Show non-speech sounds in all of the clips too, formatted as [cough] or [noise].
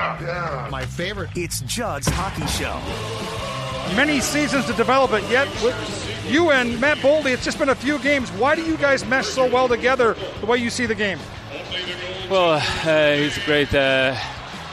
Hockey, yeah, yeah. My favorite. It's Judd's Hockey Show. Many seasons to develop it, yet with you and Matt Boldy, it's just been a few games. Why do you guys mesh so well together the way you see the game? Well, uh, he's great. Uh,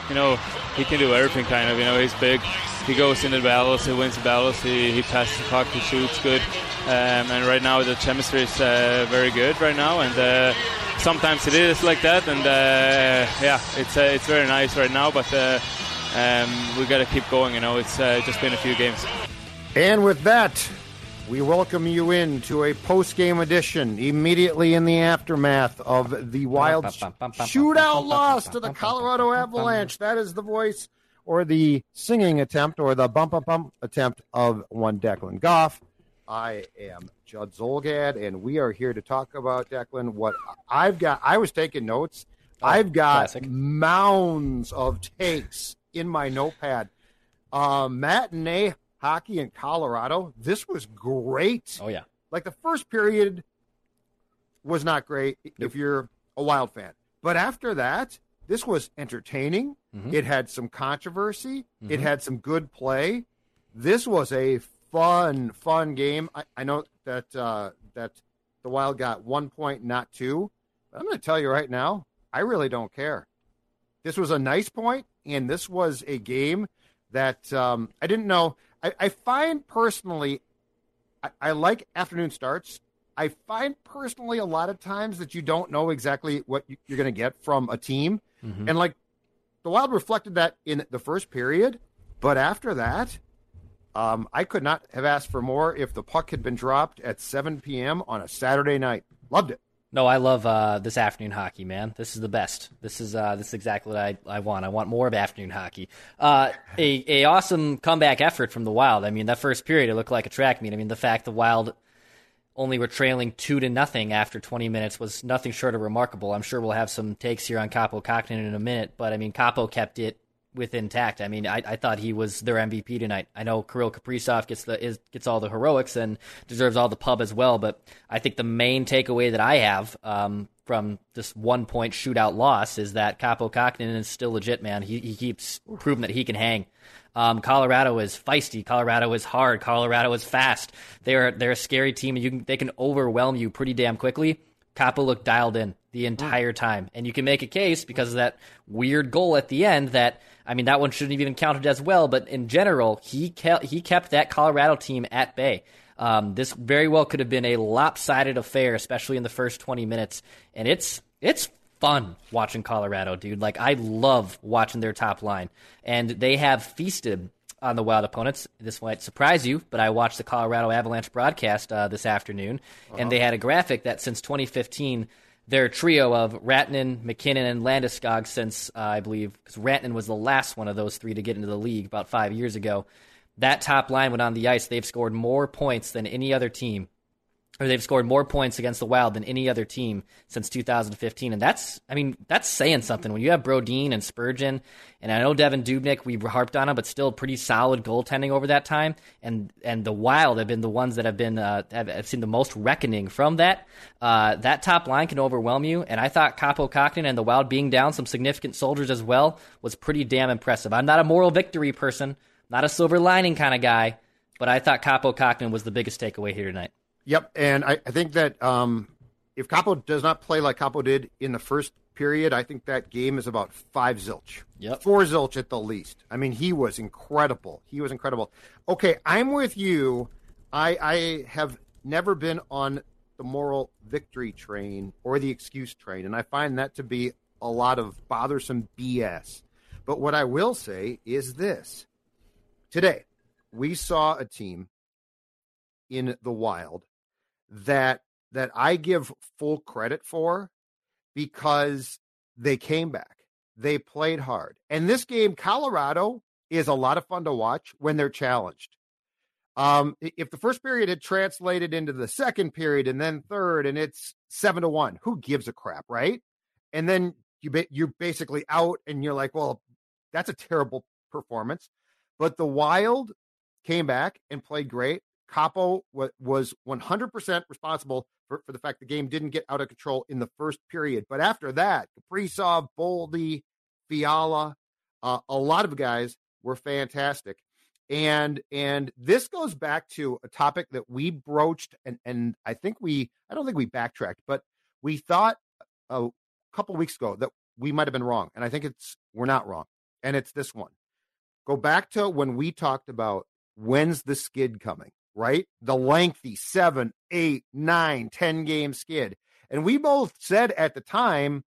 you know, he can do everything kind of. You know, he's big. He goes into the battles, he wins the battles, he, he passes the puck, he shoots good. Um, and right now the chemistry is uh, very good right now. And uh, sometimes it is like that. And uh, yeah, it's uh, it's very nice right now. But um, we got to keep going. You know, it's just been a few games. And with that, we welcome you in to a post-game edition immediately in the aftermath of the Wild shootout loss to the Colorado Avalanche. That is the voice or the singing attempt or the bump, bump, bump attempt of one Declan Goff. I am Judd Zulgad, and we are here to talk about Declan. What I've got, I was taking notes. Oh, I've got classic. mounds of takes in my notepad. Uh, matinee hockey in Colorado. This was great. Oh yeah, like the first period was not great nope. if you're a Wild fan, but after that, this was entertaining. Mm-hmm. It had some controversy. Mm-hmm. It had some good play. This was a fun, fun game. I, I know that uh, that the Wild got one point, not two. But I'm going to tell you right now, I really don't care. This was a nice point, and this was a game that um, I didn't know. I, I find personally, I, I like afternoon starts. I find personally a lot of times that you don't know exactly what you're going to get from a team. Mm-hmm. And like the Wild reflected that in the first period, but after that, um, I could not have asked for more if the puck had been dropped at 7 p.m. on a Saturday night. Loved it. No, I love uh, this afternoon hockey, man. This is the best. This is uh, this is exactly what I, I want. I want more of afternoon hockey. Uh, a a awesome comeback effort from the Wild. I mean, that first period it looked like a track meet. I mean, the fact the Wild only were trailing two to nothing after 20 minutes was nothing short of remarkable. I'm sure we'll have some takes here on Kaapo Kahkonen in a minute, but I mean, Kaapo kept it with intact. I mean, I, I thought he was their MVP tonight. I know Kirill Kaprizov gets the is, gets all the heroics and deserves all the pub as well, but I think the main takeaway that I have um, from this one point shootout loss is that Kaapo Kahkonen is still legit, man. He he keeps proving that he can hang. Um, Colorado is feisty. Colorado is hard. Colorado is fast. They're they're a scary team, and you can, they can overwhelm you pretty damn quickly. Kaapo looked dialed in the entire time, and you can make a case because of that weird goal at the end. That I mean, that one shouldn't have even counted as well. But in general, he kept he kept that Colorado team at bay. Um, this very well could have been a lopsided affair, especially in the first 20 minutes. And it's it's fun watching Colorado, dude. Like I love watching their top line, and they have feasted on the Wild opponents. This might surprise you, but I watched the Colorado Avalanche broadcast uh, this afternoon, uh-huh. and they had a graphic that since 2015. Their trio of Rantanen, MacKinnon, and Landeskog, since uh, I believe, because Rantanen was the last one of those three to get into the league about five years ago. That top line went on the ice. They've scored more points than any other team or they've scored more points against the Wild than any other team since 2015. And that's, I mean, that's saying something. When you have Brodin and Spurgeon, and I know Devin Dubnyk, we harped on him, but still pretty solid goaltending over that time. And and the Wild have been the ones that have been uh, have, have seen the most reckoning from that. Uh, that top line can overwhelm you. And I thought Kaapo Kahkonen and the Wild being down some significant soldiers as well was pretty damn impressive. I'm not a moral victory person, not a silver lining kind of guy, but I thought Kaapo Kahkonen was the biggest takeaway here tonight. Yep, and I, I think that um, if Kaapo does not play like Kaapo did in the first period, I think that game is about five zilch. Yep. Four zilch at the least. I mean, he was incredible. He was incredible. Okay, I'm with you. I I have never been on the moral victory train or the excuse train, and I find that to be a lot of bothersome BS. But what I will say is this. Today, we saw a team in the wild that that I give full credit for because they came back. they played hard. And this game, Colorado is a lot of fun to watch when they're challenged. Um, if the first period had translated into the second period and then third, and it's seven to one, who gives a crap, right? And then you you're basically out, and you're like, well, that's a terrible performance. But the Wild came back and played great. Kaapo was 100% responsible for, for the fact the game didn't get out of control in the first period. But after that, Kaprizov, Boldy, Fiala, uh, a lot of guys were fantastic. And and this goes back to a topic that we broached and and I think we I don't think we backtracked, but we thought a couple weeks ago that we might have been wrong. And I think it's we're not wrong. And it's this one. Go back to when we talked about when's the skid coming, right? The lengthy seven, eight, nine, ten game skid. And we both said at the time,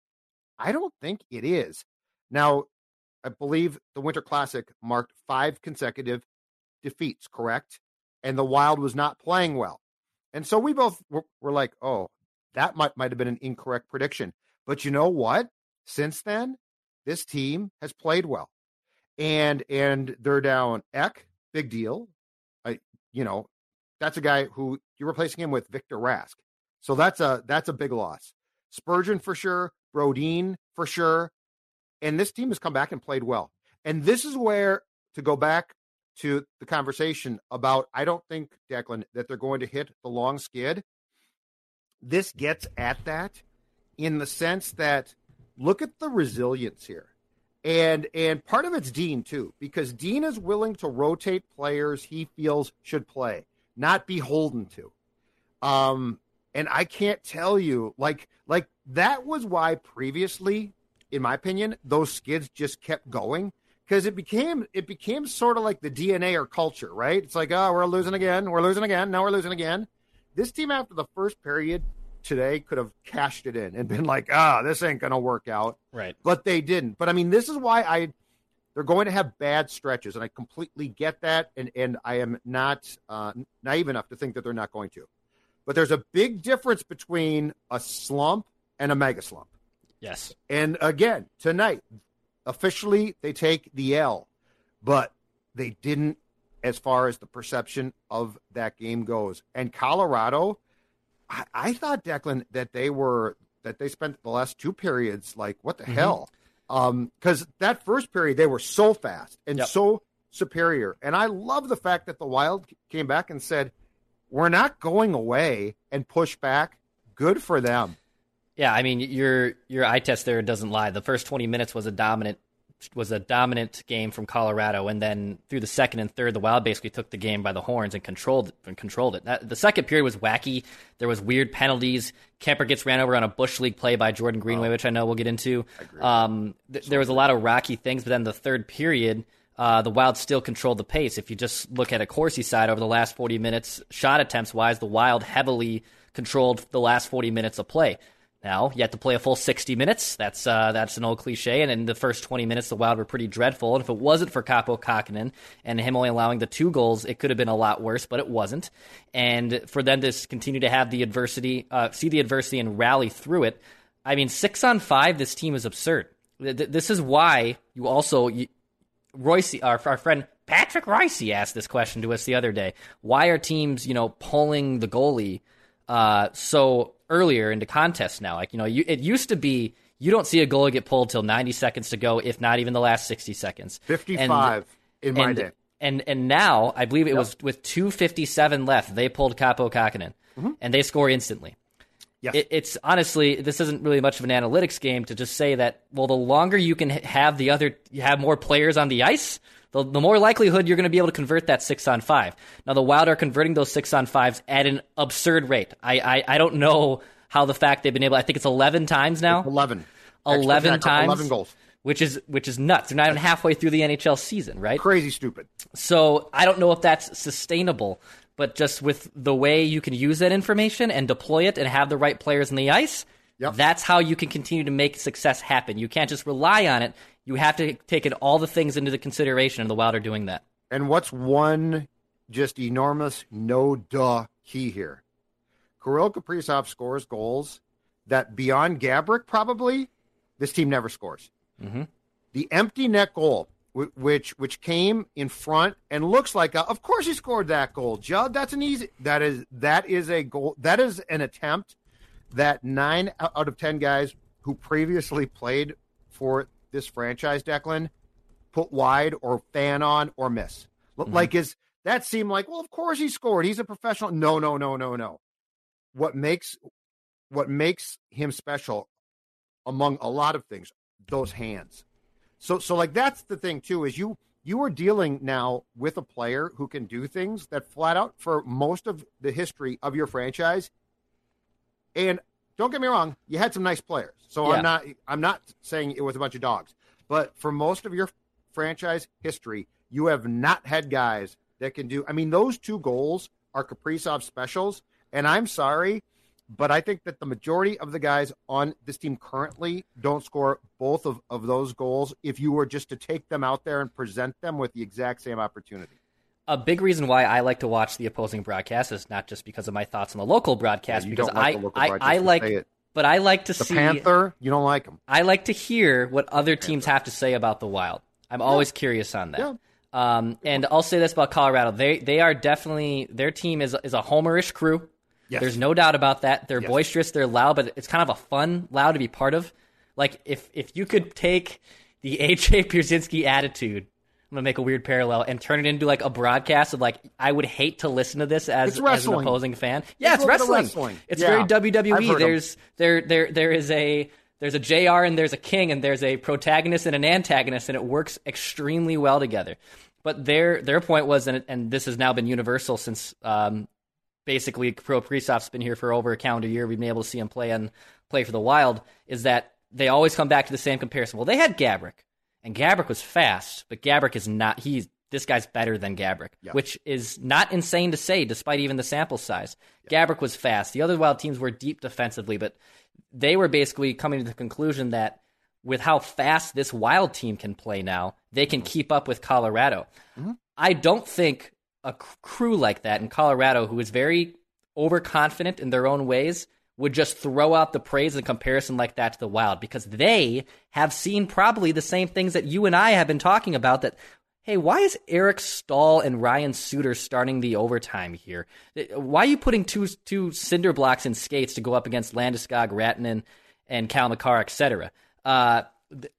I don't think it is. Now, I believe the Winter Classic marked five consecutive defeats, correct? And the Wild was not playing well. And so we both were, were like, oh, that might, might have been an incorrect prediction. But you know what? Since then, this team has played well. And and they're down Ek, big deal. I you know, that's a guy who you're replacing him with Victor Rask. So that's a that's a big loss. Spurgeon for sure, Brodin for sure. And this team has come back and played well. And this is where to go back to the conversation about I don't think, Declan, that they're going to hit the long skid. This gets at that in the sense that look at the resilience here. And and part of it's Dean too, because Dean is willing to rotate players he feels should play, not beholden to. Um and I can't tell you like like that was why previously in my opinion those skids just kept going because it became it became sort of like the DNA or culture, right? It's like, oh, we're losing again, we're losing again, now we're losing again. This team after the first period today could have cashed it in and been like, ah, this ain't gonna work out. Right. But they didn't. But I mean, this is why I they're going to have bad stretches, and I completely get that, and and I am not uh, naive enough to think that they're not going to. But there's a big difference between a slump and a mega slump. Yes. And again, tonight, officially they take the L, but they didn't as far as the perception of that game goes. And Colorado, I, I thought Declan that they were that they spent the last two periods like what the mm-hmm. hell? Because um, that first period they were so fast and yep. so superior, and I love the fact that the Wild came back and said, "We're not going away and push back." Good for them. Yeah, I mean your your eye test there doesn't lie. The first 20 minutes was a dominant was a dominant game from Colorado, and then through the second and third, the Wild basically took the game by the horns and controlled it, and controlled it. That, the second period was wacky. There was weird penalties. Kuemper gets ran over on a bush league play by Jordan Greenway, oh. which I know we'll get into. Um, th- there was a lot of rocky things, but then the third period. Uh, the Wild still controlled the pace. If you just look at a Corsi side over the last 40 minutes, shot attempts wise, the Wild heavily controlled the last 40 minutes of play. Now you have to play a full 60 minutes. That's uh, that's an old cliche. And in the first 20 minutes, the Wild were pretty dreadful. And if it wasn't for Kaapo Kähkönen and him only allowing the two goals, it could have been a lot worse. But it wasn't. And for them to continue to have the adversity, uh, see the adversity, and rally through it. I mean, six on five, this team is absurd. This is why you also you, Royce, our, our friend Patrick Royce asked this question to us the other day. Why are teams, you know, pulling the goalie uh, so earlier into contests now. Like you know, you, it used to be you don't see a goal get pulled till 90 seconds to go, if not even the last 60 seconds. 55 and, in my and, day. And and now I believe it yep. was with 257 left, they pulled Kaapo Kähkönen, mm-hmm. and they score instantly. Yes. It, it's honestly this isn't really much of an analytics game to just say that well the longer you can have the other you have more players on the ice the, the more likelihood you're going to be able to convert that six on five. Now, the Wild are converting those six on fives at an absurd rate. I, I, I don't know how the fact they've been able, I think it's 11 times now. It's 11. 11 times. 11 goals. Which is which is nuts. They're not even halfway through the NHL season, right? Crazy stupid. So I don't know if that's sustainable, but just with the way you can use that information and deploy it and have the right players in the ice, Yep. That's how you can continue to make success happen. You can't just rely on it. You have to take it, all the things into the consideration, and the Wild are doing that. And what's one just enormous no duh key here? Kirill Kaprizov scores goals that beyond Gaborik probably this team never scores. Mm-hmm. the empty net goal, which which came in front and looks like, a, of course, he scored that goal. Judd, that's an easy. That is that is a goal. That is an attempt that nine out of ten guys who previously played for this franchise, Declan, put wide or fan on or miss. Mm-hmm. Like is that seemed like, well, of course he scored. He's a professional. No, no, no, no, no. What makes what makes him special among a lot of things, those hands. So so like that's the thing too, is you you are dealing now with a player who can do things that flat out for most of the history of your franchise. And don't get me wrong, you had some nice players. So yeah. I'm not I'm not saying it was a bunch of dogs. But for most of your franchise history, you have not had guys that can do. I mean, those two goals are Kaprizov specials, and I'm sorry, but I think that the majority of the guys on this team currently don't score both of, of those goals if you were just to take them out there and present them with the exact same opportunity. A big reason why I like to watch the opposing broadcast is not just because of my thoughts on the local broadcast, yeah, because like I, I, I like but I like to see the see Panther. You don't like them. I like to hear what other teams have to say about the Wild. I'm always curious on that. Yeah. Um, and I'll say this about Colorado: they they are definitely their team is is a homerish crew. Yes. There's no doubt about that. They're yes. boisterous, they're loud, but it's kind of a fun loud to be part of. Like if if you could take the AJ Pierzynski attitude, I'm gonna make a weird parallel and turn it into like a broadcast of like I would hate to listen to this as, as an opposing fan. Yeah, it's, it's wrestling. wrestling. It's yeah. very WWE. There's there there there is a there's a JR and there's a king and there's a protagonist and an antagonist and it works extremely well together. But their their point was, and, and this has now been universal since um, basically Pro Kaprizov's been here for over a calendar year. We've been able to see him play and play for the Wild. Is that they always come back to the same comparison? Well, they had Gaborik, and Gaborik was fast, but Gaborik is not. He's this guy's better than Gaborik, yep. which is not insane to say, despite even the sample size. Yep. Gaborik was fast. The other Wild teams were deep defensively, but they were basically coming to the conclusion that with how fast this Wild team can play now, they can keep up with Colorado. Mm-hmm. I don't think a crew like that in Colorado, who is very overconfident in their own ways, would just throw out the praise and comparison like that to the Wild because they have seen probably the same things that you and I have been talking about that hey, why is Eric Staal and Ryan Suter starting the overtime here? Why are you putting two two cinder blocks in skates to go up against Landeskog, Rantanen, and Cale Makar, etc.? Uh,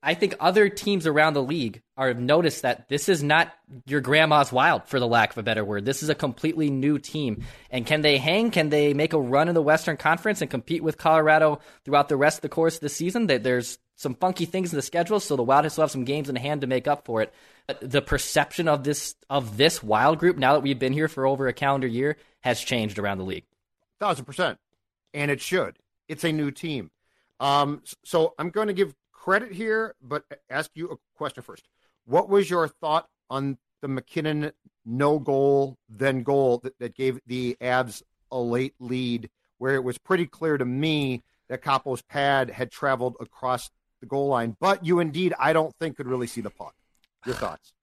I think other teams around the league are noticed that this is not your grandma's wild, for the lack of a better word. This is a completely new team. And can they hang? Can they make a run in the Western Conference and compete with Colorado throughout the rest of the course of the season? There's some funky things in the schedule, so the Wild still have some games in hand to make up for it. But the perception of this of this Wild group, now that we've been here for over a calendar year, has changed around the league. Thousand percent, and it should. It's a new team. Um, so I'm going to give credit here, but ask you a question first. What was your thought on the MacKinnon no goal, then goal that, that gave the Avs a late lead, where it was pretty clear to me that Kaapo's pad had traveled across the goal line, but you indeed, I don't think, could really see the puck. Your [sighs] thoughts?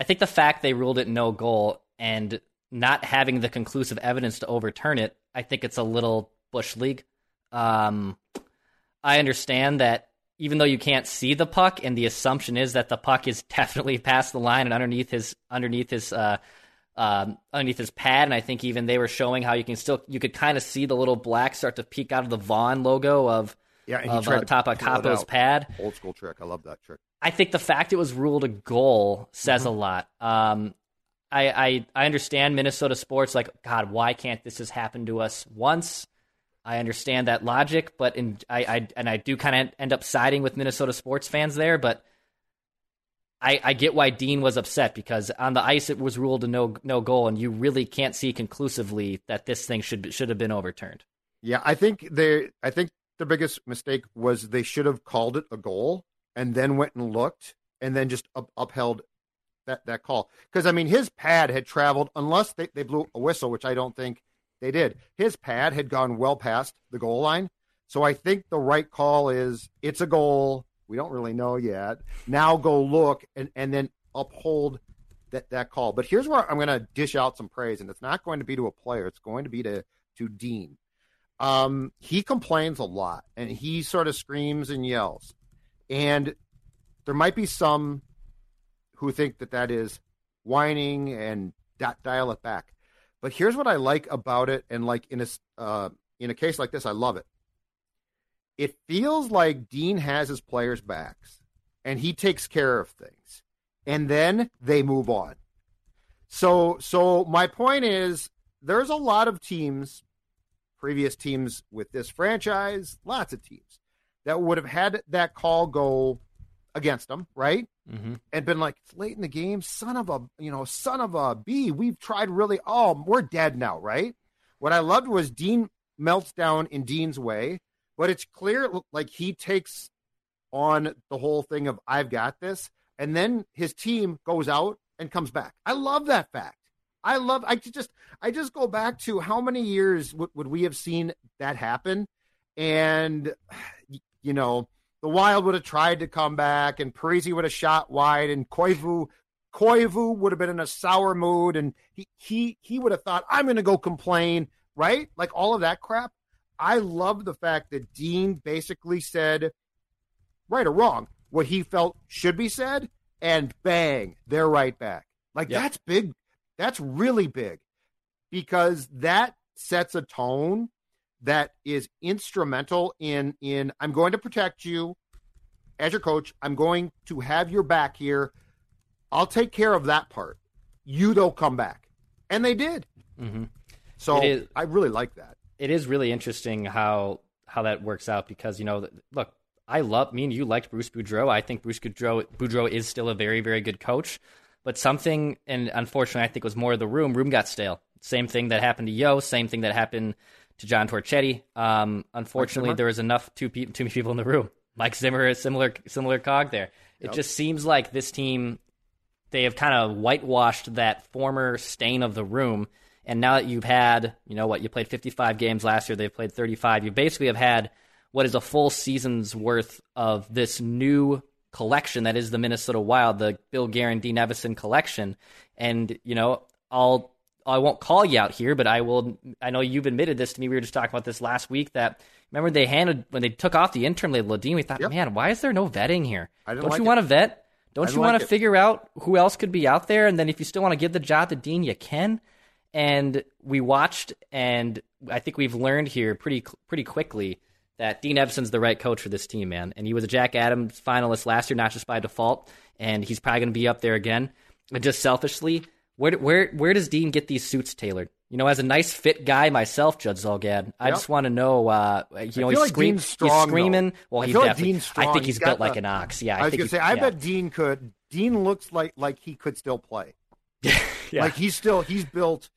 I think the fact they ruled it no goal and not having the conclusive evidence to overturn it, I think it's a little bush league. Um, I understand that even though you can't see the puck, and the assumption is that the puck is [laughs] definitely past the line and underneath his underneath his uh, um, underneath his pad, and I think even they were showing how you can still you could kind of see the little black start to peek out of the Vaughn logo of yeah, and of uh, top of Kaapo's pad. Old school trick. I love that trick. I think the fact it was ruled a goal says mm-hmm. a lot. Um, I, I I understand Minnesota sports like God. Why can't this just happen to us once? I understand that logic, but in I, I and I do kind of end up siding with Minnesota sports fans there, but I, I get why Dean was upset because on the ice it was ruled a no no goal, and you really can't see conclusively that this thing should should have been overturned. Yeah, I think they I think the biggest mistake was they should have called it a goal and then went and looked and then just up, upheld that that call because I mean his pad had traveled unless they, they blew a whistle, which I don't think they did. His pad had gone well past the goal line. So I think the right call is it's a goal. We don't really know yet. Now go look and, and then uphold that, that call. But here's where I'm going to dish out some praise, and it's not going to be to a player. It's going to be to, to Dean. Um, he complains a lot, and he sort of screams and yells. And there might be some who think that that is whining and dial it back. But here's what I like about it, and like in a uh, in a case like this, I love it. It feels like Dean has his players' backs, and he takes care of things, and then they move on. So, so my point is, there's a lot of teams, previous teams with this franchise, lots of teams that would have had that call go against them, right? Mm-hmm. And been like, it's late in the game, son of a, you know, son of a B. We've tried really. Oh, we're dead now, right? What I loved was Dean melts down in Dean's way, but it's clear like he takes on the whole thing of I've got this, and then his team goes out and comes back. I love that fact. I love. I just I just go back to how many years would, would we have seen that happen, and [sighs] you know the Wild would have tried to come back, and Parise would have shot wide, and Koivu Koivu would have been in a sour mood, and he he he would have thought I'm going to go complain, right? Like all of that crap. I love the fact that Dean basically said, right or wrong, what he felt should be said, and bang, they're right back. Like that's big. That's really big because that sets a tone that is instrumental in in I'm going to protect you as your coach. I'm going to have your back here. I'll take care of that part. You don't come back, and they did. Mm-hmm. So is, I really like that. It is really interesting how how that works out because you know, look, I love me and you liked Bruce Boudreau. I think Bruce Boudreau, Boudreau is still a very very good coach, but something and unfortunately I think was more of the room. Room got stale. Same thing that happened to Yeo. Same thing that happened to John Torchetti. Um, unfortunately, there was enough too, pe- too many people in the room. Mike Zimmer is similar similar cog there. Yep. It just seems like this team they have kind of whitewashed that former stain of the room. And now that you've had, you know what, you played 55 games last year, they've played 35. You basically have had what is a full season's worth of this new collection that is the Minnesota Wild, the Bill Guerin, Dean Evason collection. And, you know, I'll I won't call you out here, but I will. I know you've admitted this to me. We were just talking about this last week. That remember they handed when they took off the interim label Dean. We thought, yep. man, why is there no vetting here? Don't like you it. want to vet? Don't you want like to figure out who else could be out there? And then if you still want to give the job to Dean, you can. And we watched, and I think we've learned here pretty pretty quickly that Dean Evason's the right coach for this team, man. And he was a Jack Adams finalist last year, not just by default, and he's probably going to be up there again. And just selfishly, where where where does Dean get these suits tailored? You know, as a nice fit guy myself, Judd Zulgad, I just want to know. Uh, you know, he's, like scream, strong, he's screaming. Though. Well, he's definitely. Like I think he's, he's built the, like an ox. Yeah, I, I was gonna say. I bet Dean could. Dean looks like like he could still play. [laughs] yeah. Like he's still he's built.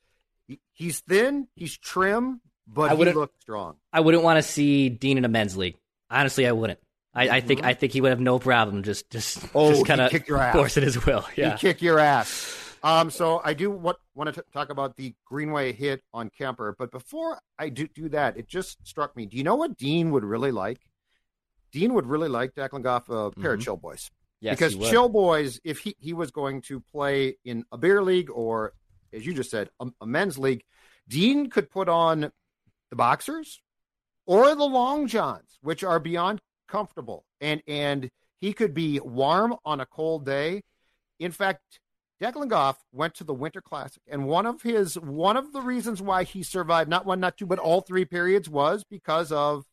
He's thin. He's trim, but he looks strong. I wouldn't want to see Dean in a men's league. Honestly, I wouldn't. I, I think mm-hmm. I think he would have no problem just just oh, just kind of forcing his will. Yeah, He'd kick your ass. Um, so I do what, want to talk about the Greenway hit on Kuemper, but before I do do that, it just struck me. Do you know what Dean would really like? Dean would really like Declan Goff a mm-hmm. pair of mm-hmm. Chill Boys. Yes, because Chill Boys, if he, he was going to play in a beer league or, as you just said, a, a men's league, Dean could put on the boxers or the long johns, which are beyond comfortable, and and he could be warm on a cold day. In fact, Declan Goff went to the Winter Classic, and one of his one of the reasons why he survived not one, not two, but all three periods was because of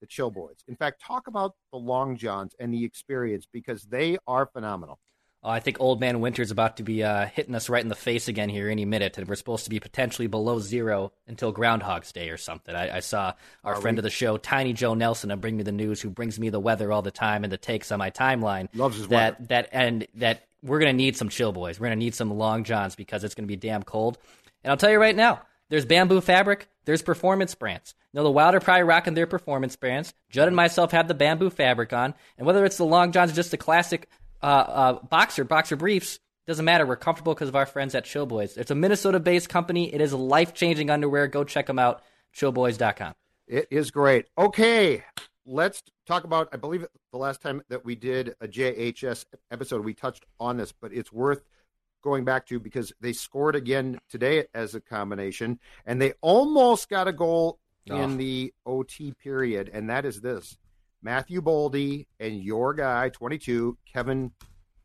the Chill Boys. In fact, talk about the Long Johns and the experience because they are phenomenal. Oh, I think Old Man Winter's about to be uh, hitting us right in the face again here any minute, and we're supposed to be potentially below zero until Groundhog's Day or something. I, I saw our Are friend we? of the show, Tiny Joe Nelson, and Bring Me the News, who brings me the weather all the time and the takes on my timeline. Loves his that weather. that and that we're going to need some chill boys. We're going to need some long johns because it's going to be damn cold. And I'll tell you right now, there's bamboo fabric, there's performance brands. Now, the Wild are probably rocking their performance brands. Judd and myself have the bamboo fabric on. And whether it's the long johns or just the classic uh, uh, boxer, boxer briefs, doesn't matter. We're comfortable because of our friends at Chill Boys. It's a Minnesota based company. It is life changing underwear. Go check them out. Chillboys.com. It is great. Okay let's talk about. I believe the last time that we did a JHS episode, we touched on this, but it's worth going back to because they scored again today as a combination, and they almost got a goal oh. in the OT period, and that is this: Matthew Boldy and your guy, 22, Kevin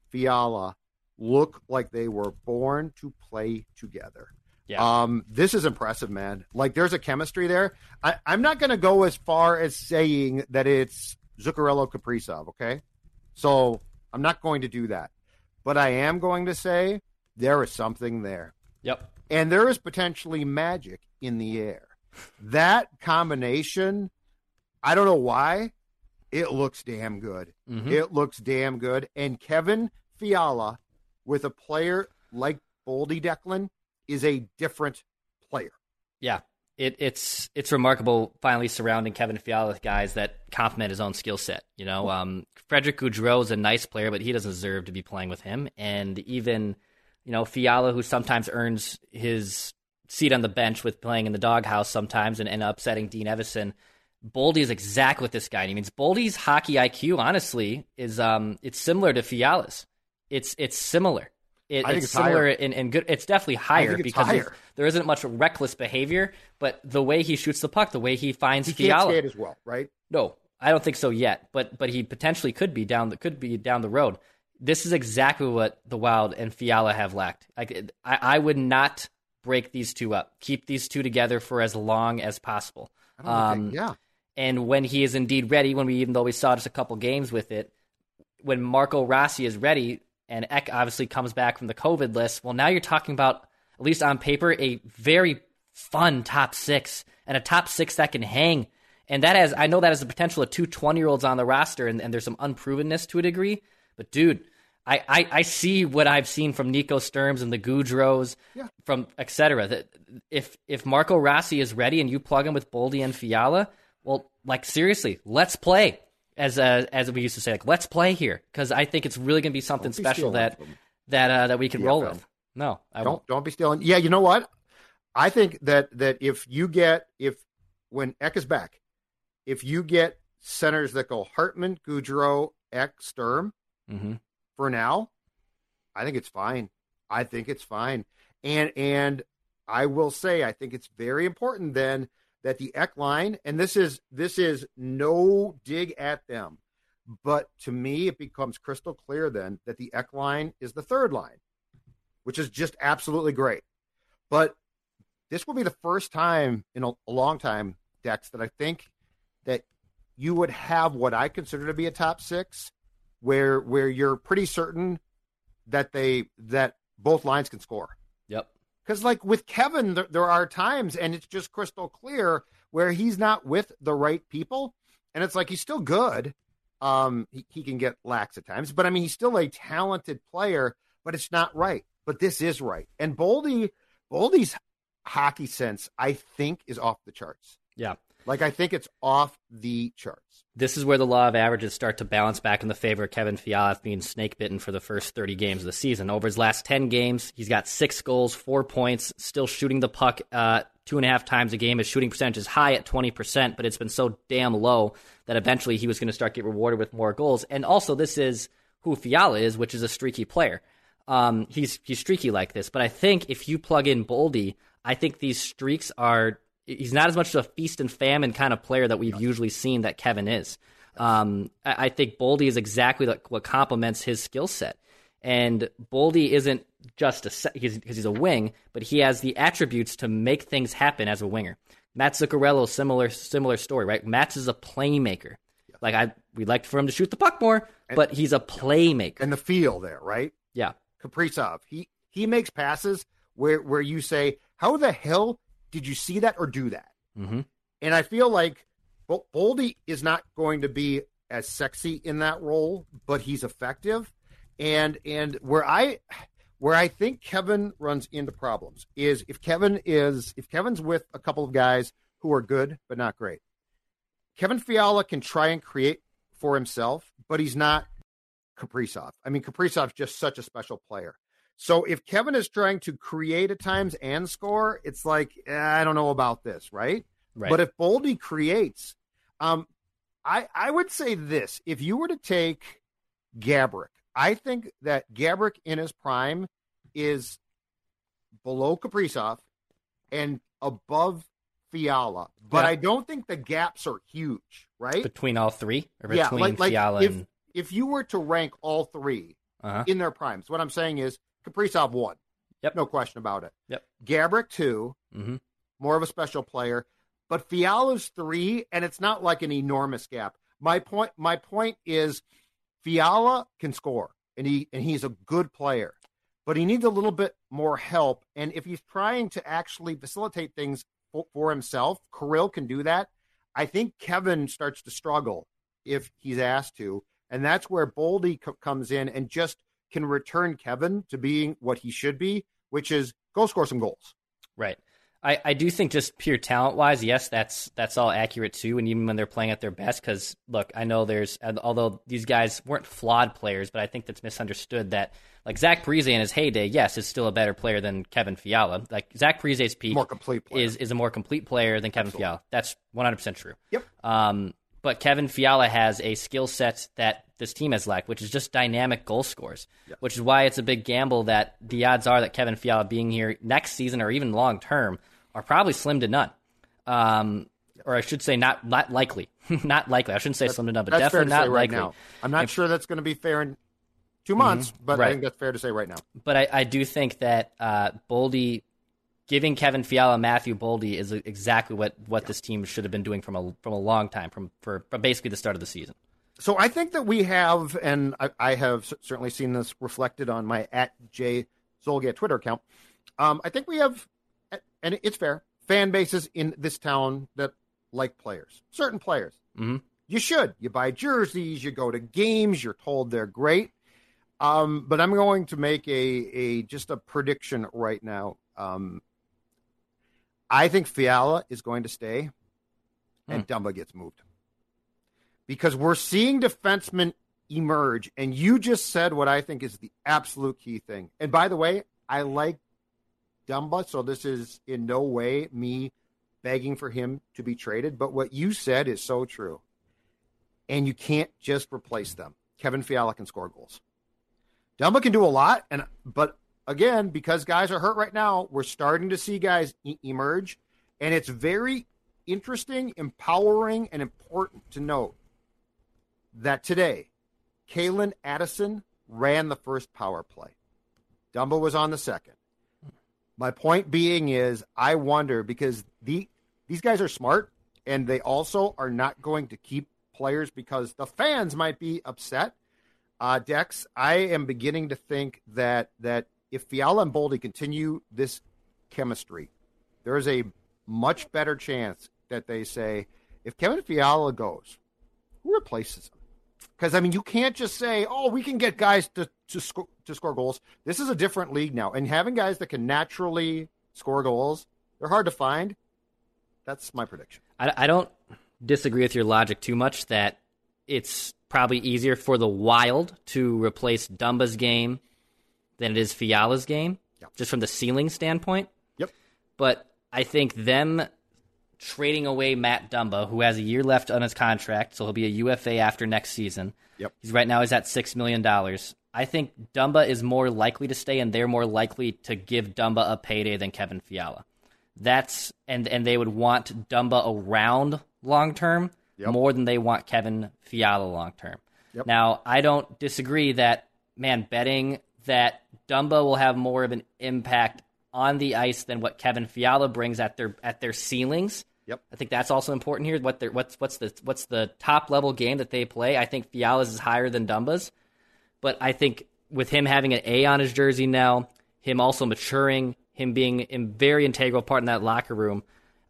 Fiala, look like they were born to play together. Yeah. Um, this is impressive, man. Like there's a chemistry there. I, I'm not going to go as far as saying that it's Zuccarello Kaprizov. Okay, so I'm not going to do that, but I am going to say there is something there, Yep. and there is potentially magic in the air. That combination, I don't know why, it looks damn good. Mhm. It looks damn good. And Kevin Fiala with a player like Boldy Declan is a different player. Yeah, it, it's it's remarkable finally surrounding Kevin Fiala with guys that complement his own skill set. You know, um, Frederick Gaudreau is a nice player, but he doesn't deserve to be playing with him. And even you know Fiala, who sometimes earns his seat on the bench with playing in the doghouse sometimes and, and upsetting Dean Evason. Boldy is exactly what this guy And he means. Boldy's hockey IQ, honestly, is um it's similar to Fiala's. It's it's similar. It, it's, it's similar in, good. It's definitely higher it's because higher. there isn't much reckless behavior, but the way he shoots the puck, the way he finds He Fiala. as well, right? No, I don't think so yet. But but he potentially could be down the could be down the road. This is exactly what the Wild and Fiala have lacked. Like I, I would not break these two up. Keep these two together for as long as possible. Don't think- Um, yeah. And when he is indeed ready, when we even though we saw just a couple games with it, when Marco Rossi is ready and Ek obviously comes back from the COVID list, well now you're talking about at least on paper a very fun top six and a top six that can hang. And that has I know that has the potential of two 20 year olds on the roster and, and there's some unprovenness to a degree. But dude, I, I, I see what I've seen from Nico Sturms and the Gaudreaus, Yeah. from et cetera. That if if Marco Rossi is ready and you plug him with Boldy and Fiala, well, like seriously, let's play. As uh, as we used to say, like let's play here because I think it's really going to be something be special that that uh, that we can roll with. No, I Don't won't. don't be stealing. Yeah, you know what? I think that that if you get if when Ek is back, if you get centers that go Hartman, Gaudreau, Ek, Sturm hmm for now, I think it's fine. I think it's fine. And and I will say I think it's very important then that the Ek line, and this is this is no dig at them, but to me it becomes crystal clear then that the Ek line is the third line, which is just absolutely great. But this will be the first time in a, a long time, Dex, that I think that you would have what I consider to be a top six, where where you're pretty certain that they that both lines can score. Because like with Kevin, there, there are times, and it's just crystal clear where he's not with the right people, and it's like he's still good. Um, he, he can get lax at times, but I mean he's still a talented player, but it's not right. But this is right, and Boldy, Boldy's hockey sense, I think, is off the charts. Yeah. Like I think it's off the charts. This is where the law of averages start to balance back in the favor of Kevin Fiala being snake bitten for the first 30 games of the season. Over his last 10 games, he's got six goals, four points, still shooting the puck uh, two and a half times a game. His shooting percentage is high at 20%, but it's been so damn low that eventually he was going to start get rewarded with more goals. And also, this is who Fiala is, which is a streaky player. Um, he's he's streaky like this, but I think if you plug in Boldy, I think these streaks are. He's not as much of a feast and famine kind of player that we've usually seen that Kevin is. Um, I, I think Boldy is exactly like what complements his skill set. And Boldy isn't just a se- because he's a wing, but he has the attributes to make things happen as a winger. Matt Zuccarello, similar similar story, right? Matt's is a playmaker. Like I, we'd like for him to shoot the puck more, but he's a playmaker. And the feel there, right? Yeah, Kaprizov, he he makes passes where where you say, "How the hell did you see that or do that?" Mhm. And I feel like Bol- Boldy is not going to be as sexy in that role, but he's effective. And and where I where I think Kevin runs into problems is if Kevin is if Kevin's with a couple of guys who are good but not great. Kevin Fiala can try and create for himself, but he's not Kaprizov. I mean, Kaprizov's just such a special player. So if Kevin is trying to create at times and score, it's like eh, I don't know about this, right? right. But if Boldy creates, um, I I would say this: if you were to take Gaborik, I think that Gaborik in his prime is below Kaprizov and above Fiala, but Yeah. I don't think the gaps are huge, right? between all three or yeah, between like, like Fiala if, and if you were to rank all three uh-huh. in their primes, what I'm saying is Kaprizov one. Yep. No question about it. Yep. Gaborik two, Mhm. more of a special player, but Fiala's three, and it's not like an enormous gap. My point, my point is, Fiala can score, and he and he's a good player, but he needs a little bit more help. And if he's trying to actually facilitate things for, for himself, Kirill can do that. I think Kevin starts to struggle if he's asked to, and that's where Boldy co- comes in and just can return Kevin to being what he should be, which is go score some goals. Right. I, I do think just pure talent wise, yes, that's that's all accurate too. And even when they're playing at their best, because look, I know there's although these guys weren't flawed players, but I think that's misunderstood that like Zach Parise in his heyday, yes, is still a better player than Kevin Fiala. Like Zach Parise's peak More complete player. is is a more complete player than Kevin Fiala. That's 100 percent true. Yep. Um, but Kevin Fiala has a skill set that this team has lacked, which is just dynamic goal scores. Which is why it's a big gamble that the odds are that Kevin Fiala being here next season or even long term are probably slim to none. Um, or I should say, not not likely, [laughs] not likely. I shouldn't say slim to none, but that's fair definitely not right likely. now. I'm not sure that's going to be fair in two months, but I think that's fair to say right now. But I, I do think that uh, Boldy giving Kevin Fiala Matthew Boldy is exactly what, what this team should have been doing from a from a long time, from for, from basically the start of the season. So I think that we have, and I, I have certainly seen this reflected on my at J Zulgad Twitter account. Um, I think we have, and it's fair, fan bases in this town that like players, certain players. Mhm. You should. You buy jerseys, you go to games, you're told they're great. Um, but I'm going to make a, a just a prediction right now. Um, I think Fiala is going to stay, and hmm. Dumba gets moved because we're seeing defensemen emerge. And you just said what I think is the absolute key thing. And by the way, I like Dumba, so this is in no way me begging for him to be traded. But what you said is so true. And you can't just replace them. Kevin Fiala can score goals. Dumba can do a lot, and but again, because guys are hurt right now, we're starting to see guys e- emerge, and it's very interesting, empowering, and important to note that today, Calen Addison ran the first power play. Dumba was on the second. My point being is, I wonder because the these guys are smart, and they also are not going to keep players because the fans might be upset. Uh, Dex, I am beginning to think that that if Fiala and Boldy continue this chemistry, there is a much better chance that they say, if Kevin Fiala goes, who replaces him? Because I mean, you can't just say, "Oh, we can get guys to to score to score goals." This is a different league now, and having guys that can naturally score goals, they're hard to find. That's my prediction. I, I don't disagree with your logic too much that it's probably easier for the Wild to replace Dumba's game than it is Fiala's game, Yep. just from the ceiling standpoint. Yep. But I think them trading away Matt Dumba, who has a year left on his contract, so he'll be a UFA after next season. Yep. He's right now he's at six million dollars. I think Dumba is more likely to stay, and they're more likely to give Dumba a payday than Kevin Fiala. That's and and they would want Dumba around long term Yep. more than they want Kevin Fiala long term. Yep. Now I don't disagree that man betting that Dumba will have more of an impact on the ice than what Kevin Fiala brings at their at their ceilings. Yep. I think that's also important here. What their what's what's the what's the top level game that they play? I think Fiala's is higher than Dumba's, but I think with him having an A on his jersey now, him also maturing, him being a very integral part in that locker room,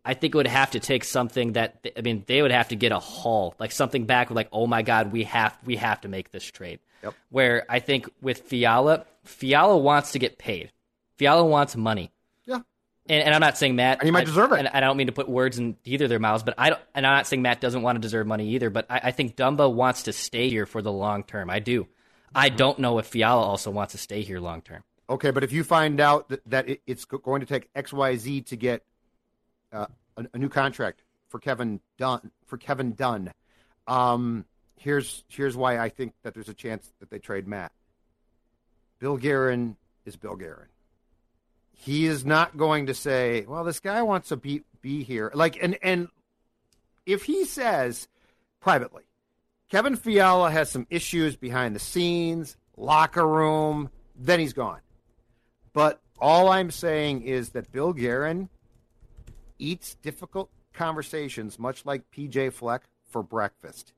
I think it would have to take something that I mean they would have to get a haul, like something back with like, oh my god, we have we have to make this trade. Yep. Where I think with Fiala, Fiala wants to get paid. Fiala wants money. Yeah. And, and I'm not saying Matt. And he might I- deserve it. And I don't mean to put words in either of their mouths, but I don't. And I'm not saying Matt doesn't want to deserve money either. But I, I think Dumba wants to stay here for the long term. I do. I don't know if Fiala also wants to stay here long term. Okay, but if you find out that, that it, it's going to take X Y Z to get uh, a, a new contract for Kevin Dunn for Kevin Dunn, um, here's here's why I think that there's a chance that they trade Matt. Bill Guerin is Bill Guerin. He is not going to say, "Well, this guy wants to be be here. Like, and and if he says privately, Kevin Fiala has some issues behind the scenes, locker room, then he's gone. But all I'm saying is that Bill Guerin eats difficult conversations, much like PJ Fleck for breakfast.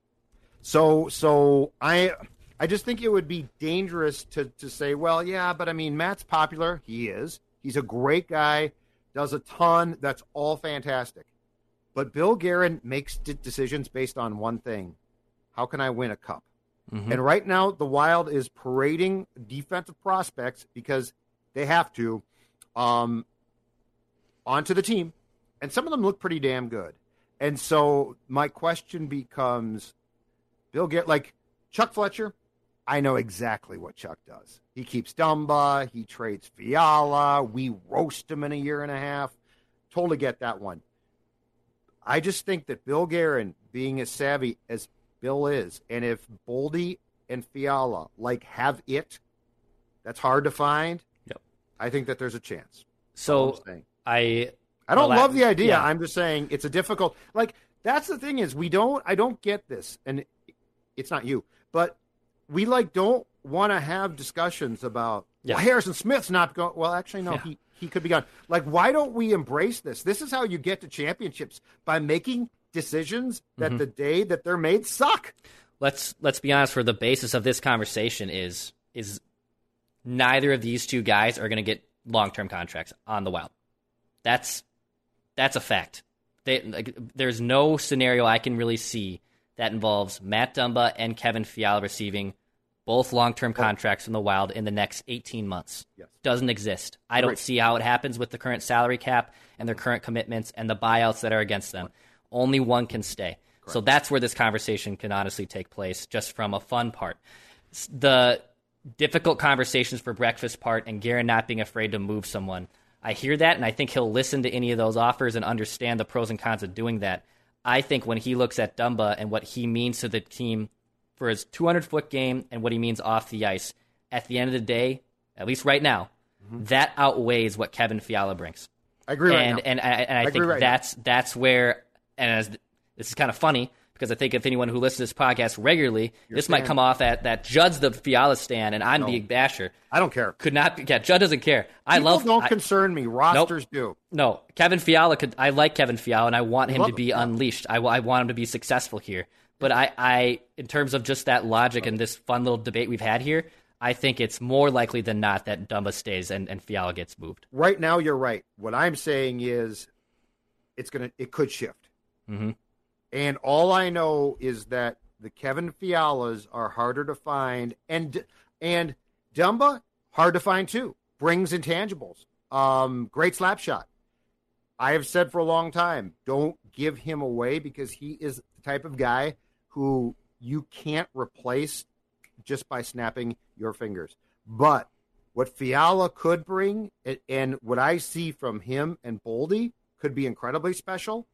So, so I, I just think it would be dangerous to to say, well, yeah, but I mean, Matt's popular. He is. He's a great guy. Does a ton. That's all fantastic. But Bill Guerin makes decisions based on one thing: how can I win a cup? Mm-hmm. And right now, the Wild is parading defensive prospects because they have to um, onto the team, and some of them look pretty damn good. And so my question becomes, Bill get like Chuck Fletcher. I know exactly what Chuck does. He keeps Dumba. He trades Fiala. We roast him in a year and a half. Totally get that one. I just think that Bill Guerin, being as savvy as Bill is, and if Boldy and Fiala like have it, that's hard to find. Yep. I think that there's a chance. So I I don't love the idea. Yeah. I'm just saying it's a difficult like that's the thing is we don't I don't get this and it's not you, but we like don't want to have discussions about yeah. well, Harrison Smith's not going well actually no yeah. he he could be gone. Like why don't we embrace this? This is how you get to championships by making decisions that mm-hmm. the day that they're made suck. Let's let's be honest. For the basis of this conversation is is neither of these two guys are going to get long term contracts on the Wild. That's that's a fact. They, like, there's no scenario I can really see that involves Matt Dumba and Kevin Fiala receiving both long term contracts from the Wild in the next 18 months. Yes. Doesn't exist. I don't see how it happens with the current salary cap and their current commitments and the buyouts that are against them. Only one can stay. Correct. So that's where this conversation can honestly take place, just from a fun part. The difficult conversations for breakfast part and Guerin not being afraid to move someone. I hear that, and I think he'll listen to any of those offers and understand the pros and cons of doing that. I think when he looks at Dumba and what he means to the team for his 200 foot game and what he means off the ice, at the end of the day, at least right now, mm-hmm. that outweighs what Kevin Fiala brings. I agree. And right and, and, and I, I think right that's now. that's where and as this is kind of funny because I think if anyone who listens to this podcast regularly, You're this might come off at that Judd's the Fiala stand and I'm no. the basher. I don't care. Could not be. Yeah, Judd doesn't care. I People love. Don't I, concern me. Rosters nope, do. No, Kevin Fiala could. I like Kevin Fiala and I want him to be unleashed. I, I want him to be successful here. But I, I, in terms of just that logic and this fun little debate we've had here, I think it's more likely than not that Dumba stays and, and Fiala gets moved. Right now, you're right. What I'm saying is, it's gonna, it could shift. Mm-hmm. And all I know is that the Kevin Fialas are harder to find, and and Dumba hard to find too. Brings intangibles. Um, great slap shot. I have said for a long time, don't give him away because he is the type of guy who you can't replace just by snapping your fingers. But what Fiala could bring, and what I see from him and Boldy, could be incredibly special.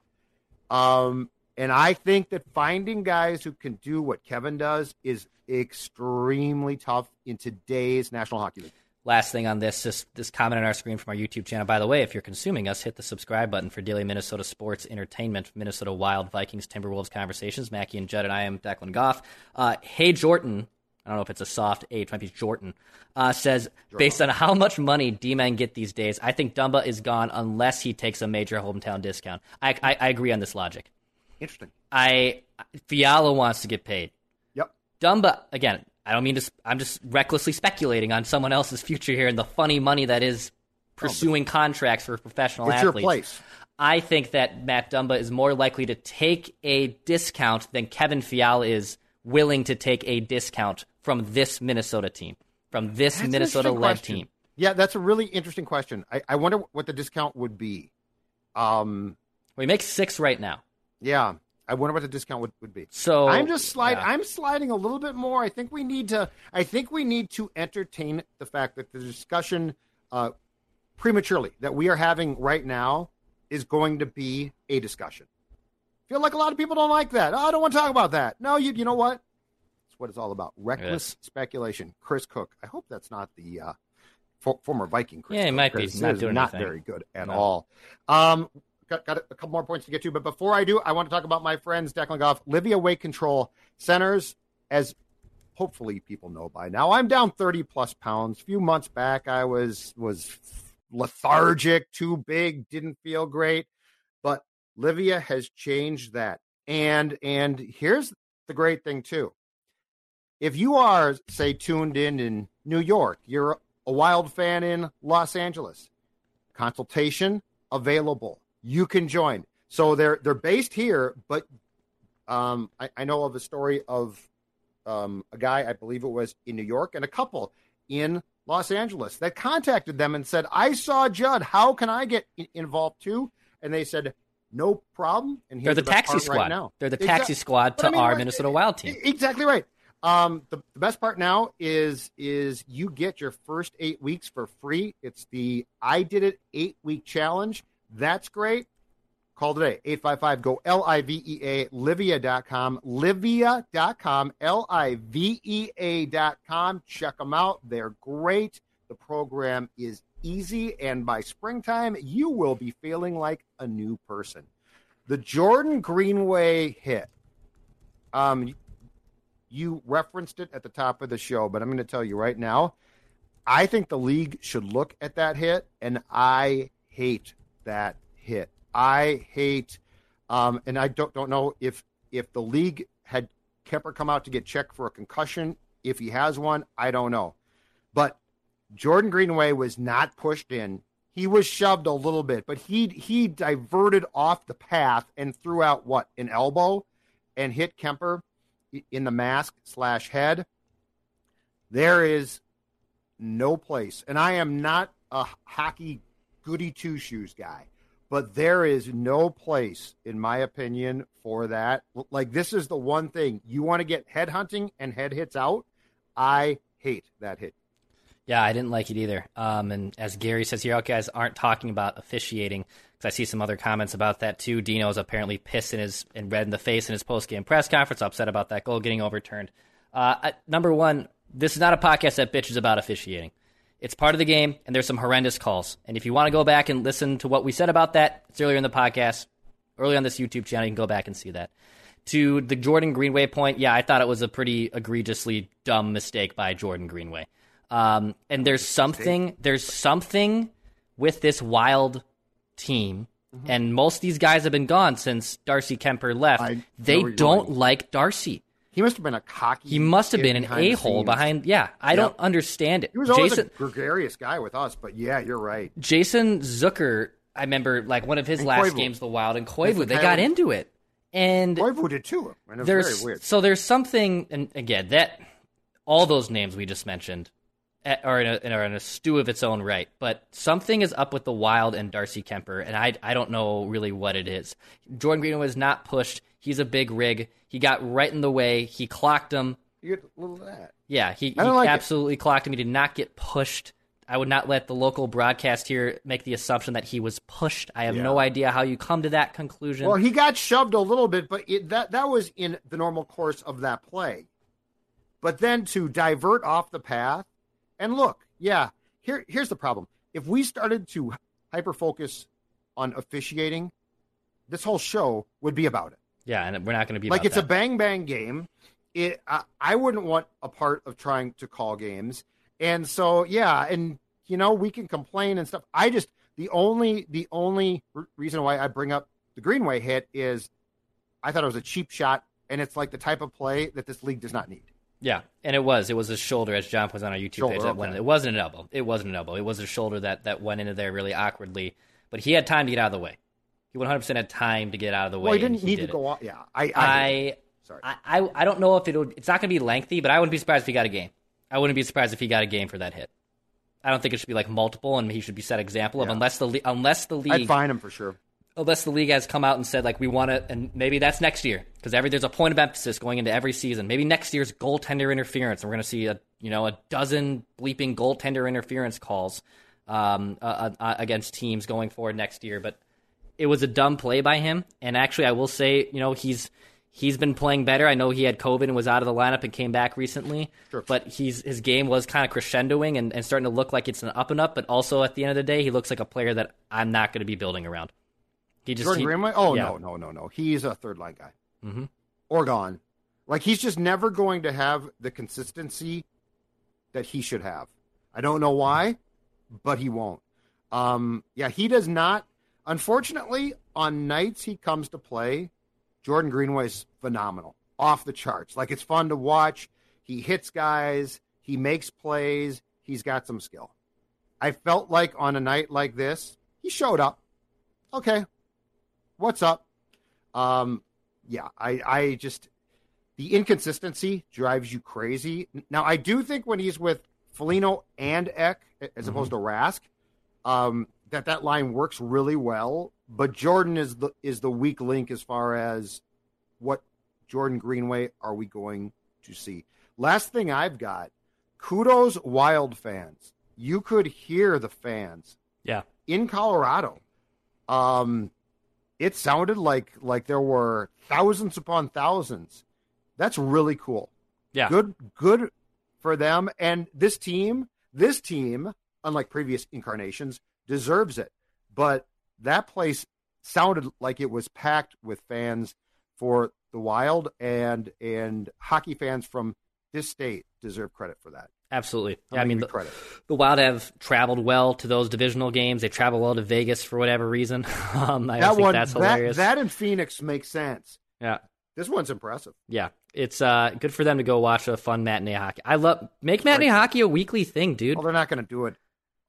Um, and I think that finding guys who can do what Kevin does is extremely tough in today's National Hockey League. Last thing on this, just this comment on our screen from our YouTube channel. By the way, if you're consuming us, hit the subscribe button for daily Minnesota sports entertainment, Minnesota Wild, Vikings, Timberwolves conversations. Mackey and Judd and I am Declan Goff. Uh, hey Jordan, I don't know if it's a soft H, might be Jordan, uh, says, Jordan. based on how much money D-men get these days, I think Dumba is gone unless he takes a major hometown discount. I, I, I agree on this logic. Interesting. I Fiala wants to get paid. Yep. Dumba again. I don't mean to. I'm just recklessly speculating on someone else's future here and the funny money that is pursuing oh, contracts for professional it's athletes. Your place. I think that Matt Dumba is more likely to take a discount than Kevin Fiala is willing to take a discount from this Minnesota team, from this Minnesota led team. Yeah, that's a really interesting question. I, I wonder what the discount would be. Um, well, he makes six right now. Yeah. I wonder what the discount would, would be. So I'm just sliding. Yeah. I'm sliding a little bit more. I think we need to. I think we need to entertain the fact that the discussion uh, prematurely that we are having right now is going to be a discussion. I feel like a lot of people don't like that. Oh, I don't want to talk about that. No, you. You know what? That's what it's all about. Reckless yes. speculation. Chris Cook. I hope that's not the uh, for, former Viking. Chris yeah, Cook, might be. Not, doing not very good at no. all. Um, got, got a couple more points to get to, but before I do, I want to talk about my friends Declan Goff, Livea Weight Control Centers. As hopefully people know by now, I'm down 30 plus pounds. A few months back, I was was lethargic, too big, didn't feel great, but Livea has changed that. And and here's the great thing too. If you are say tuned in in New York, you're a wild fan in Los Angeles, consultation available. You can join. So they're they're based here, but um, I, I know of a story of um, a guy, I believe it was in New York, and a couple in Los Angeles that contacted them and said, "I saw Judd. How can I get involved too?" And they said, "No problem." And they're the, the taxi squad. Right now. They're the taxi exactly. squad to I mean, our right, Minnesota Wild team. Exactly right. Um, the, the, best part now is is you get your first eight weeks for free. It's the I did it eight week challenge. That's great. Call today, 855 go L I V E A, Livea.com, Livea.com, L I V E A.com. Check them out. They're great. The program is easy, and by springtime, you will be feeling like a new person. The Jordan Greenway hit. Um, you referenced it at the top of the show, but I'm going to tell you right now. I think the league should look at that hit, and I hate that hit. I hate, um, and I don't don't know if if the league had Kuemper come out to get checked for a concussion. If he has one, I don't know. But Jordan Greenway was not pushed in. He was shoved a little bit, but he he diverted off the path and threw out what an elbow and hit Kuemper in the mask slash head, there is no place. And I am not a hockey goody two shoes guy, but there is no place, in my opinion, for that. Like, this is the one thing you want to get head hunting and head hits out. I hate that hit. Yeah, I didn't like it either. Um, and as Gary says here, you guys aren't talking about officiating because I see some other comments about that too. Dino is apparently pissed in his and red in the face in his post game press conference, upset about that goal getting overturned. Uh, number one, this is not a podcast that bitches about officiating. It's part of the game, and there's some horrendous calls. And if you want to go back and listen to what we said about that, it's earlier in the podcast, early on this YouTube channel. You can go back and see that. To the Jordan Greenway point, yeah, I thought it was a pretty egregiously dumb mistake by Jordan Greenway. Um, and there's something, there's something with this wild team. Mm-hmm. And most of these guys have been gone since Darcy Kuemper left. I they don't like Darcy. He must have been a cocky. He must have been an a hole behind. Yeah, I yep. don't understand it. He was always Jason, a gregarious guy with us, but yeah, you're right. Jason Zucker, I remember like one of his and last Koivu. games, the Wild and Koivu, they got into it, and Koivu did too. And there's so there's something, and again that all those names we just mentioned eh, are in, a, are in a stew of its own right. But something is up with the Wild and Darcy Kuemper, and I I don't know really what it is. Jordan Green was not pushed. He's a big rig. He got right in the way. He clocked him. You get a little of that. Yeah, he, he like absolutely it. clocked him. He did not get pushed. I would not let the local broadcast here make the assumption that he was pushed. I have yeah. no idea how you come to that conclusion. Well, he got shoved a little bit, but it, that that was in the normal course of that play. But then to divert off the path and look, yeah, here here's the problem. If we started to hyper focus on officiating, this whole show would be about it. Yeah, and we're not going to be like it's that. a bang bang game. It I, I wouldn't want a part of trying to call games, and so yeah, and you know we can complain and stuff. I just the only the only reason why I bring up the Greenway hit is I thought it was a cheap shot, and it's like the type of play that this league does not need. Yeah, and it was. It was a shoulder, as John was on our YouTube shoulder, page. That okay. went. It wasn't an elbow. It wasn't an elbow. It was a shoulder that that went into there really awkwardly. But he had time to get out of the way. He 100 percent had time to get out of the way. Well, he didn't he need did to go off. Yeah, I. I, I sorry. I, I, I don't know if it'll. It's not going to be lengthy, but I wouldn't be surprised if he got a game. I wouldn't be surprised if he got a game for that hit. I don't think it should be like multiple, and he should be set example of yeah. unless the unless the league. I'd fine him for sure unless the league has come out and said like we want to, and maybe that's next year because every there's a point of emphasis going into every season. Maybe next year's goaltender interference, and we're going to see a you know a dozen bleeping goaltender interference calls um, uh, uh, against teams going forward next year. But it was a dumb play by him, and actually, I will say, you know, he's he's been playing better. I know he had COVID and was out of the lineup and came back recently, sure. but he's his game was kind of crescendoing and, and starting to look like it's an up and up. But also at the end of the day, he looks like a player that I'm not going to be building around. He just Jordan he- Greenway? Oh yeah. no, no, no, no. He's a third line guy. Mhm. Or gone. Like he's just never going to have the consistency that he should have. I don't know why, but he won't. Um, yeah, he does not. Unfortunately, on nights he comes to play, Jordan Greenway's phenomenal, off the charts. Like it's fun to watch. He hits guys. He makes plays. He's got some skill. I felt like on a night like this, he showed up. Okay, what's up? Um, yeah, I, I just the inconsistency drives you crazy. Now, I do think when he's with Foligno and Ek, as opposed to Rask, um, that that line works really well. But Jordan is the is the weak link as far as what Jordan Greenway are we going to see? Last thing I've got, kudos Wild fans. You could hear the fans Yeah. in Colorado. Um, it sounded like like there were thousands upon thousands. That's really cool. Yeah. Good good for them and this team, this team, unlike previous incarnations, deserves it. But that place sounded like it was packed with fans for the Wild and and hockey fans from this state deserve credit for that. Absolutely. Yeah, I'm mean, the, credit. the Wild have traveled well to those divisional games. They travel well to Vegas for whatever reason. [laughs] um, I that think one that's hilarious. that in Phoenix makes sense. yeah. This one's impressive. Yeah, it's uh, good for them to go watch a fun matinee hockey. I love make matinee hockey a weekly thing, dude. Well, they're not going to do it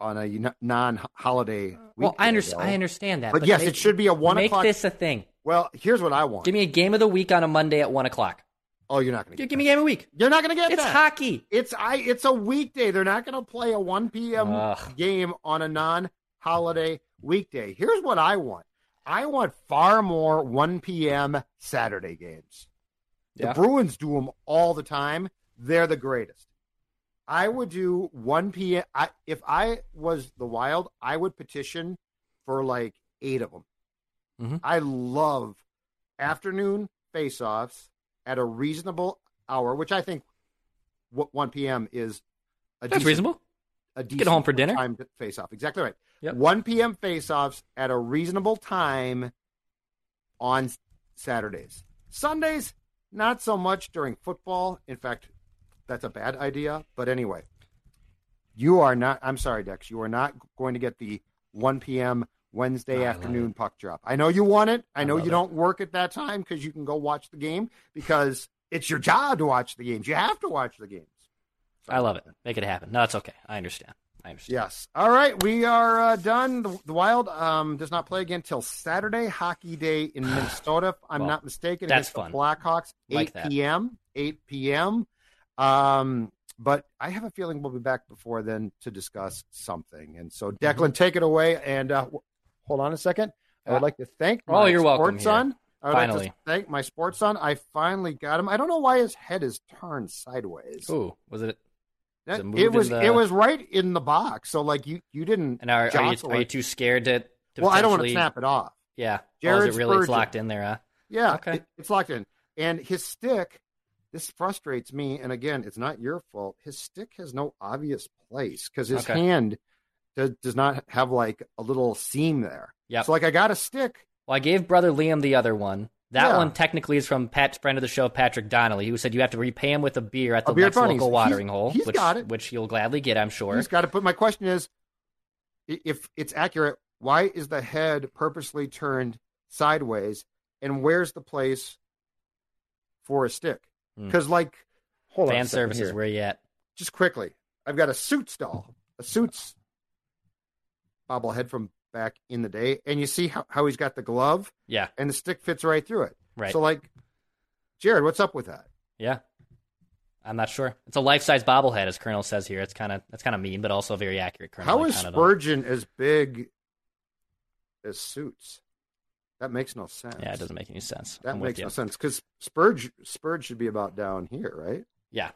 on a non-holiday. Well, I, under- I understand that, But, yes, make- it should be a one Make o'clock. this a thing. Well, here's what I want. Give me a game of the week on a Monday at one o'clock. oh, you're not going to Give get. me a game of the week. You're not going to get It's that. hockey. It's I. It's a weekday. They're not going to play a 1 p.m. Ugh. game on a non-holiday weekday. Here's what I want. I want far more 1 p.m. Saturday games. Yeah. The Bruins do them all the time. They're the greatest. I would do 1 p.m. I, if I was the Wild, I would petition for like eight of them. Mhm. I love afternoon face-offs at a reasonable hour, which I think 1 p.m. is a That's decent, reasonable. a decent home for dinner. time face off. Exactly right. Yep. 1 p.m. face-offs at a reasonable time on Saturdays. Sundays, not so much during football. In fact, that's a bad idea. But anyway, you are not. I'm sorry, Dex. You are not going to get the 1 p.m. Wednesday I afternoon puck drop. I know you want it. I, I know you it. don't work at that time because you can go watch the game because it's your job to watch the games. You have to watch the games. I love it. Make it happen. No, it's okay. I understand. I understand. Yes. All right, we are uh, done. The, the Wild um, does not play again till Saturday, Hockey Day in [sighs] Minnesota. If I'm Well, not mistaken. that's fun. Blackhawks, 8 Like p.m. 8 p.m. Um, but I have a feeling we'll be back before then to discuss something. And so, Mm-hmm. Declan, take it away. And uh, w- hold on a second. I would Uh, like to thank oh, my you're sports son. I would like Finally. to thank my sports son. I finally got him. I don't know why his head is turned sideways. Ooh, was it? It it was the- it was right in the box. So like you you didn't. And are, are you are you too scared to? to well, I don't want to snap it off. Yeah. oh, Jared is it really it's locked in there? Huh? Yeah, Okay. it- it's locked in. And his stick, this frustrates me. And again, it's not your fault. His stick has no obvious place because his Okay. hand does, does not have like a little seam there. Yeah. So like I got a stick. Well, I gave brother Liam the other one. That Yeah. one technically is from Pat's friend of the show, Patrick Donnelly, who said you have to repay him with a beer at the beer local watering He's- hole, he's which, got it. which he'll gladly get, I'm sure. He's got to put. My question is, if it's accurate, why is the head purposely turned sideways, and where's the place for a stick? Hmm. Because like, hold on, Fan services, here. where you at? just quickly, I've got a Suits doll, a suits bobblehead from back in the day, and you see how, how he's got the glove Yeah, and the stick fits right through it. right. So, like, Jared, what's up with that? yeah, I'm not sure. It's a life size bobblehead, as Colonel says here. It's kind of that's kind of mean, but also very accurate. Colonel. How is Spurgeon as big as suits? That makes no sense. Yeah, it doesn't make any sense. That I'm makes no sense because Spurge Spurge should be about down here, right? Yeah.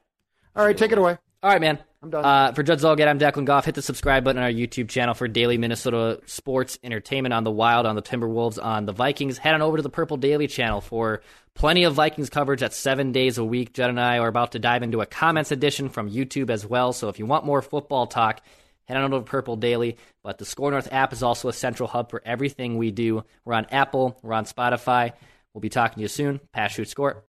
All right, take it away. All right, man. I'm done. Uh, for Judd Zulgad, I'm Declan Goff. Hit the subscribe button on our YouTube channel for daily Minnesota sports entertainment on the Wild, on the Timberwolves, on the Vikings. Head on over to the Purple Daily channel for plenty of Vikings coverage at seven days a week. Judd and I are about to dive into a comments edition from YouTube as well. So if you want more football talk, head on over to Purple Daily. But the SKOR North app is also a central hub for everything we do. We're on Apple, we're on Spotify. We'll be talking to you soon. Pass, shoot, score.